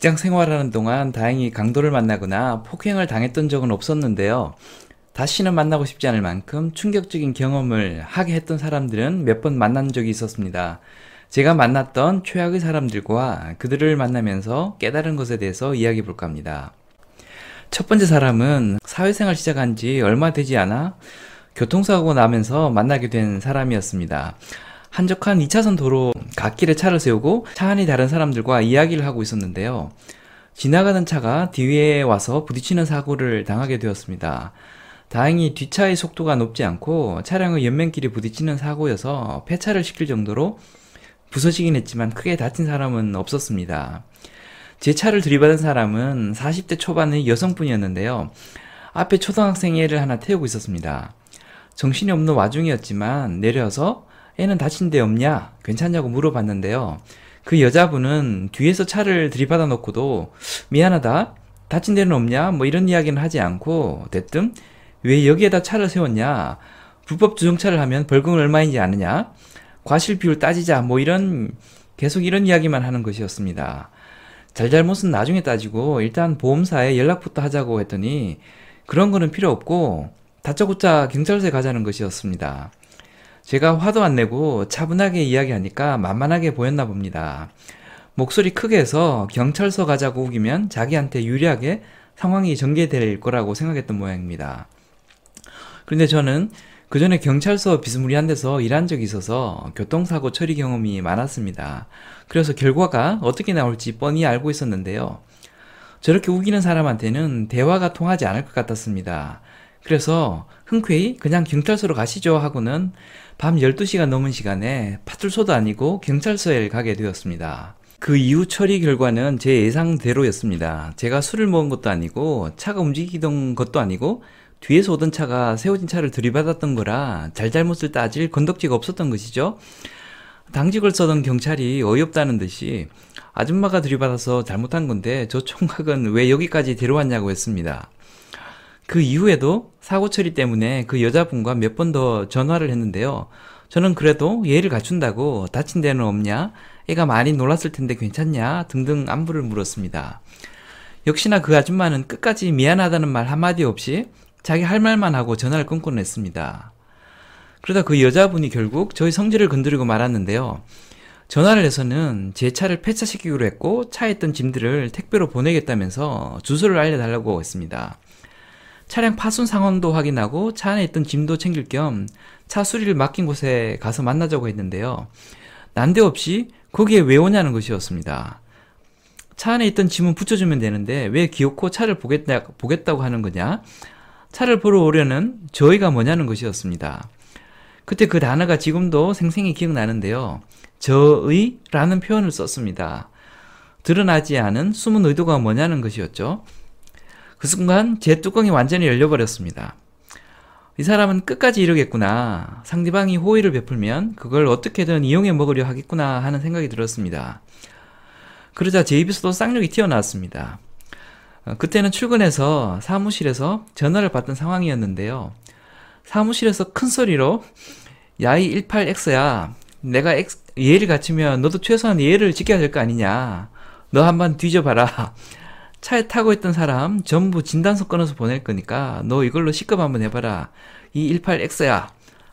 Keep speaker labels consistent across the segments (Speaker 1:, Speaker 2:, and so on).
Speaker 1: 직장 생활하는 동안 다행히 강도를 만나거나 폭행을 당했던 적은 없었는데요. 다시는 만나고 싶지 않을 만큼 충격적인 경험을 하게 했던 사람들은 몇 번 만난 적이 있었습니다. 제가 만났던 최악의 사람들과 그들을 만나면서 깨달은 것에 대해서 이야기해 볼까 합니다. 첫 번째 사람은 사회생활 시작한 지 얼마 되지 않아 교통사고 나면서 만나게 된 사람이었습니다. 한적한 2차선 도로 갓길에 차를 세우고 차 안이 다른 사람들과 이야기를 하고 있었는데요. 지나가는 차가 뒤에 와서 부딪히는 사고를 당하게 되었습니다. 다행히 뒷차의 속도가 높지 않고 차량의 옆면끼리 부딪히는 사고여서 폐차를 시킬 정도로 부서지긴 했지만 크게 다친 사람은 없었습니다. 제 차를 들이받은 사람은 40대 초반의 여성분이었는데요. 앞에 초등학생 애를 하나 태우고 있었습니다. 정신이 없는 와중이었지만 내려서 애는 다친 데 없냐? 괜찮냐고 물어봤는데요. 그 여자분은 뒤에서 차를 들이받아 놓고도 미안하다. 다친 데는 없냐? 뭐 이런 이야기는 하지 않고 대뜸 왜 여기에다 차를 세웠냐? 불법 주정차를 하면 벌금을 얼마인지 아느냐? 과실 비율 따지자. 뭐 이런 계속 이런 이야기만 하는 것이었습니다. 잘잘못은 나중에 따지고 일단 보험사에 연락부터 하자고 했더니 그런 거는 필요 없고 다짜고짜 경찰서에 가자는 것이었습니다. 제가 화도 안 내고 차분하게 이야기하니까 만만하게 보였나 봅니다. 목소리 크게 해서 경찰서 가자고 우기면 자기한테 유리하게 상황이 전개될 거라고 생각했던 모양입니다. 그런데 저는 그 전에 경찰서 비스무리한 데서 일한 적이 있어서 교통사고 처리 경험이 많았습니다. 그래서 결과가 어떻게 나올지 뻔히 알고 있었는데요. 저렇게 우기는 사람한테는 대화가 통하지 않을 것 같았습니다. 그래서 흔쾌히 그냥 경찰서로 가시죠 하고는 밤 12시가 넘은 시간에 파출소도 아니고 경찰서에 가게 되었습니다. 그 이후 처리 결과는 제 예상대로였습니다. 제가 술을 먹은 것도 아니고 차가 움직이던 것도 아니고 뒤에서 오던 차가 세워진 차를 들이받았던 거라 잘잘못을 따질 건덕지가 없었던 것이죠. 당직을 써던 경찰이 어이없다는 듯이 아줌마가 들이받아서 잘못한 건데 저 총각은 왜 여기까지 데려왔냐고 했습니다. 그 이후에도 사고 처리 때문에 그 여자분과 몇 번 더 전화를 했는데요. 저는 그래도 예의를 갖춘다고 다친 데는 없냐? 애가 많이 놀랐을 텐데 괜찮냐? 등등 안부를 물었습니다. 역시나 그 아줌마는 끝까지 미안하다는 말 한마디 없이 자기 할 말만 하고 전화를 끊곤 했습니다. 그러다 그 여자분이 결국 저희 성질을 건드리고 말았는데요. 전화를 해서는 제 차를 폐차시키기로 했고 차에 있던 짐들을 택배로 보내겠다면서 주소를 알려달라고 했습니다. 차량 파손 상황도 확인하고 차 안에 있던 짐도 챙길 겸 차 수리를 맡긴 곳에 가서 만나자고 했는데요. 난데없이 거기에 왜 오냐는 것이었습니다. 차 안에 있던 짐은 붙여주면 되는데 왜 기어코 차를 보겠다, 보겠다고 하는 거냐? 차를 보러 오려는 저희가 뭐냐는 것이었습니다. 그때 그 단어가 지금도 생생히 기억나는데요. 저의라는 표현을 썼습니다. 드러나지 않은 숨은 의도가 뭐냐는 것이었죠. 그 순간 제 뚜껑이 완전히 열려버렸습니다. 이 사람은 끝까지 이러겠구나. 상대방이 호의를 베풀면 그걸 어떻게든 이용해 먹으려 하겠구나 하는 생각이 들었습니다. 그러자 제 입에서도 쌍욕이 튀어나왔습니다. 어, 그때는 출근해서 사무실에서 전화를 받던 상황이었는데요. 사무실에서 큰 소리로 야이 18X야. 내가 예를 갖추면 너도 최소한 예를 지켜야 될 거 아니냐. 너 한번 뒤져봐라. 차에 타고 있던 사람 전부 진단서 끊어서 보낼 거니까 너 이걸로 시급 한번 해봐라. 이 18X야.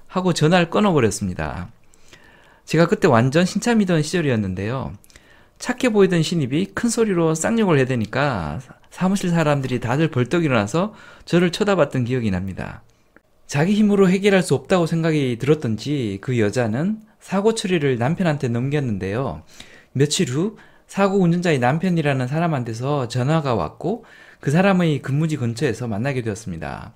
Speaker 1: 하고 전화를 끊어버렸습니다. 제가 그때 완전 신참이던 시절이었는데요. 착해 보이던 신입이 큰 소리로 쌍욕을 해대니까 사무실 사람들이 다들 벌떡 일어나서 저를 쳐다봤던 기억이 납니다. 자기 힘으로 해결할 수 없다고 생각이 들었던지 그 여자는 사고 처리를 남편한테 넘겼는데요. 며칠 후 사고 운전자의 남편이라는 사람한테서 전화가 왔고 그 사람의 근무지 근처에서 만나게 되었습니다.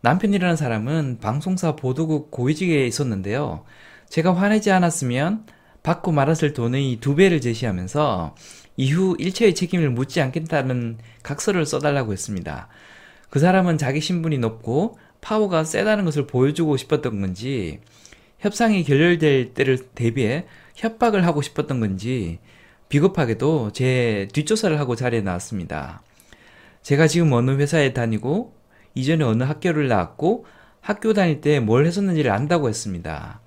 Speaker 1: 남편이라는 사람은 방송사 보도국 고위직에 있었는데요. 제가 화내지 않았으면 받고 말았을 돈의 두 배를 제시하면서 이후 일체의 책임을 묻지 않겠다는 각서를 써달라고 했습니다. 그 사람은 자기 신분이 높고 파워가 세다는 것을 보여주고 싶었던 건지 협상이 결렬될 때를 대비해 협박을 하고 싶었던 건지 비겁하게도 제 뒷조사를 하고 자리에 나왔습니다. 제가 지금 어느 회사에 다니고 이전에 어느 학교를 나왔고 학교 다닐 때 뭘 했었는지를 안다고 했습니다.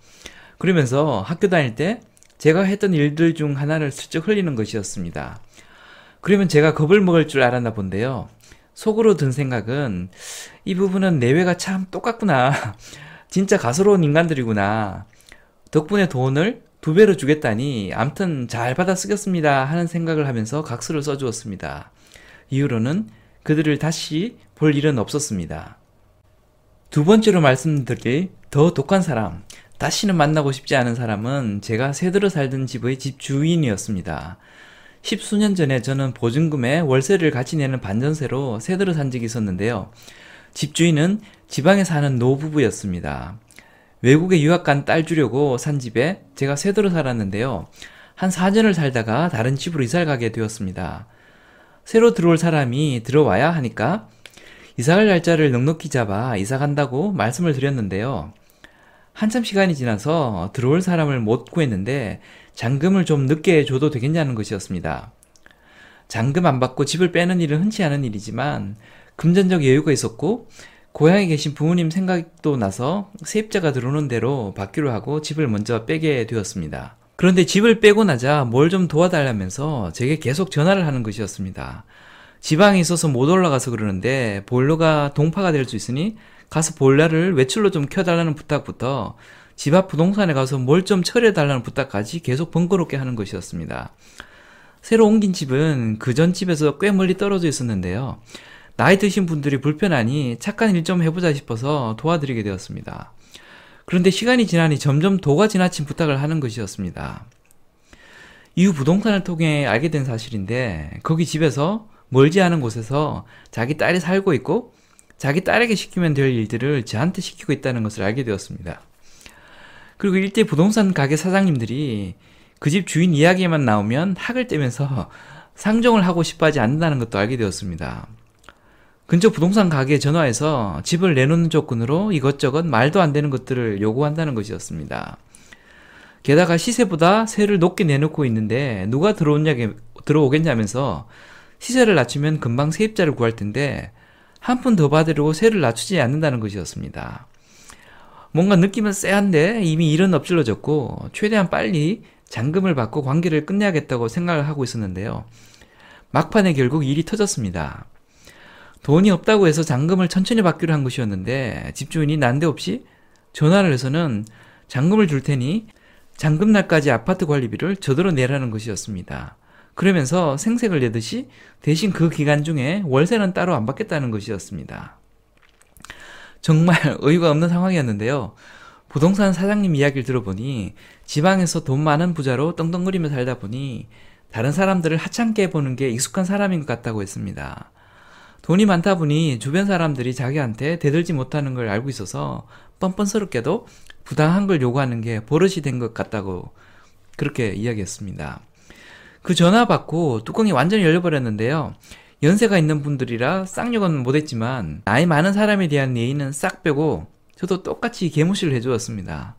Speaker 1: 그러면서 학교 다닐 때 제가 했던 일들 중 하나를 슬쩍 흘리는 것이었습니다. 그러면 제가 겁을 먹을 줄 알았나 본데요. 속으로 든 생각은 이 부분은 내외가 참 똑같구나. 진짜 가소로운 인간들이구나. 덕분에 돈을 두 배로 주겠다니 암튼 잘 받아 쓰겠습니다 하는 생각을 하면서 각서를 써주었습니다. 이후로는 그들을 다시 볼 일은 없었습니다. 두 번째로 말씀드릴 더 독한 사람, 다시는 만나고 싶지 않은 사람은 제가 새들어 살던 집의 집 주인이었습니다. 십수년 전에 저는 보증금에 월세를 같이 내는 반전세로 새들어 산 적이 있었는데요. 집주인은 지방에 사는 노부부였습니다. 외국에 유학 간 딸 주려고 산 집에 제가 새들어 살았는데요. 한 4년을 살다가 다른 집으로 이사를 가게 되었습니다. 새로 들어올 사람이 들어와야 하니까 이사갈 날짜를 넉넉히 잡아 이사 간다고 말씀을 드렸는데요. 한참 시간이 지나서 들어올 사람을 못 구했는데 잔금을 좀 늦게 줘도 되겠냐는 것이었습니다. 잔금 안 받고 집을 빼는 일은 흔치 않은 일이지만 금전적 여유가 있었고 고향에 계신 부모님 생각도 나서 세입자가 들어오는 대로 받기로 하고 집을 먼저 빼게 되었습니다. 그런데 집을 빼고 나자 뭘 좀 도와달라면서 제게 계속 전화를 하는 것이었습니다. 지방에 있어서 못 올라가서 그러는데 보일러가 동파가 될 수 있으니 가서 보일러를 외출로 좀 켜달라는 부탁부터 집 앞 부동산에 가서 뭘 좀 처리해달라는 부탁까지 계속 번거롭게 하는 것이었습니다. 새로 옮긴 집은 그 전 집에서 꽤 멀리 떨어져 있었는데요. 나이 드신 분들이 불편하니 착한 일 좀 해보자 싶어서 도와드리게 되었습니다. 그런데 시간이 지나니 점점 도가 지나친 부탁을 하는 것이었습니다. 이후 부동산을 통해 알게 된 사실인데 거기 집에서 멀지 않은 곳에서 자기 딸이 살고 있고 자기 딸에게 시키면 될 일들을 저한테 시키고 있다는 것을 알게 되었습니다. 그리고 일대 부동산 가게 사장님들이 그 집 주인 이야기만 나오면 학을 떼면서 상종을 하고 싶어 하지 않는다는 것도 알게 되었습니다. 근처 부동산 가게에 전화해서 집을 내놓는 조건으로 이것저것 말도 안 되는 것들을 요구한다는 것이었습니다. 게다가 시세보다 세를 높게 내놓고 있는데 누가 들어오냐, 들어오겠냐면서 시세를 낮추면 금방 세입자를 구할 텐데 한 푼 더 받으려고 세를 낮추지 않는다는 것이었습니다. 뭔가 느낌은 쎄한데 이미 일은 엎질러졌고 최대한 빨리 잔금을 받고 관계를 끝내야겠다고 생각을 하고 있었는데요. 막판에 결국 일이 터졌습니다. 돈이 없다고 해서 잔금을 천천히 받기로 한 것이었는데 집주인이 난데없이 전화를 해서는 잔금을 줄 테니 잔금 날까지 아파트 관리비를 저대로 내라는 것이었습니다. 그러면서 생색을 내듯이 대신 그 기간 중에 월세는 따로 안 받겠다는 것이었습니다. 정말 어이가 없는 상황이었는데요. 부동산 사장님 이야기를 들어보니 지방에서 돈 많은 부자로 떵떵거리며 살다 보니 다른 사람들을 하찮게 보는 게 익숙한 사람인 것 같다고 했습니다. 돈이 많다 보니 주변 사람들이 자기한테 대들지 못하는 걸 알고 있어서 뻔뻔스럽게도 부당한 걸 요구하는 게 버릇이 된 것 같다고 그렇게 이야기했습니다. 그 전화 받고 뚜껑이 완전히 열려버렸는데요. 연세가 있는 분들이라 쌍욕은 못했지만 나이 많은 사람에 대한 예의는 싹 빼고 저도 똑같이 개무시를 해주었습니다.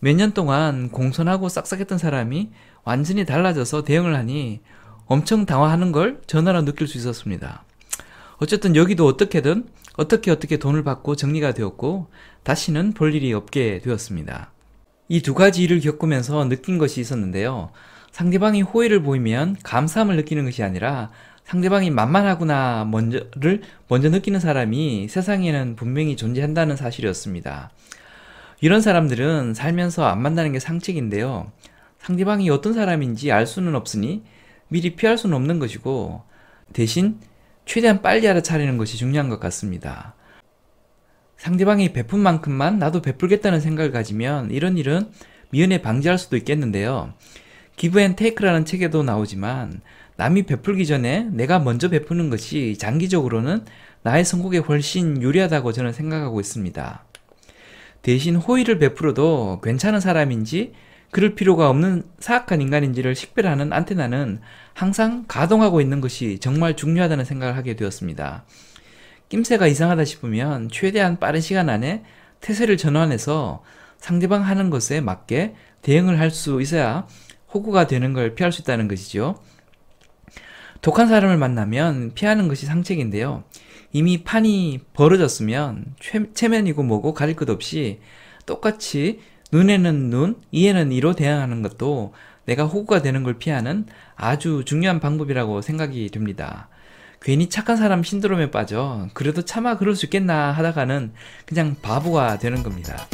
Speaker 1: 몇 년 동안 공손하고 싹싹했던 사람이 완전히 달라져서 대응을 하니 엄청 당황하는 걸 전화로 느낄 수 있었습니다. 어쨌든 여기도 어떻게든 어떻게 어떻게 돈을 받고 정리가 되었고 다시는 볼 일이 없게 되었습니다. 이 두 가지 일을 겪으면서 느낀 것이 있었는데요. 상대방이 호의를 보이면 감사함을 느끼는 것이 아니라 상대방이 만만하구나 먼저를 먼저 느끼는 사람이 세상에는 분명히 존재한다는 사실이었습니다. 이런 사람들은 살면서 안 만나는 게 상책인데요. 상대방이 어떤 사람인지 알 수는 없으니 미리 피할 수는 없는 것이고 대신 최대한 빨리 알아차리는 것이 중요한 것 같습니다. 상대방이 베푼 만큼만 나도 베풀겠다는 생각을 가지면 이런 일은 미연에 방지할 수도 있겠는데요. Give and Take라는 책에도 나오지만 남이 베풀기 전에 내가 먼저 베푸는 것이 장기적으로는 나의 성공에 훨씬 유리하다고 저는 생각하고 있습니다. 대신 호의를 베풀어도 괜찮은 사람인지 그럴 필요가 없는 사악한 인간인지를 식별하는 안테나는 항상 가동하고 있는 것이 정말 중요하다는 생각을 하게 되었습니다. 낌새가 이상하다 싶으면 최대한 빠른 시간 안에 태세를 전환해서 상대방 하는 것에 맞게 대응을 할 수 있어야 호구가 되는 걸 피할 수 있다는 것이죠. 독한 사람을 만나면 피하는 것이 상책인데요. 이미 판이 벌어졌으면 최, 면이고 뭐고 가릴 것 없이 똑같이 눈에는 눈, 이에는 이로 대응하는 것도 내가 호구가 되는 걸 피하는 아주 중요한 방법이라고 생각이 됩니다. 괜히 착한 사람 신드롬에 빠져 그래도 차마 그럴 수 있겠나 하다가는 그냥 바보가 되는 겁니다.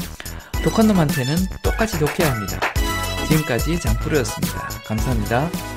Speaker 1: 독한 놈한테는 똑같이 독해야 합니다. 지금까지 장프로였습니다. 감사합니다.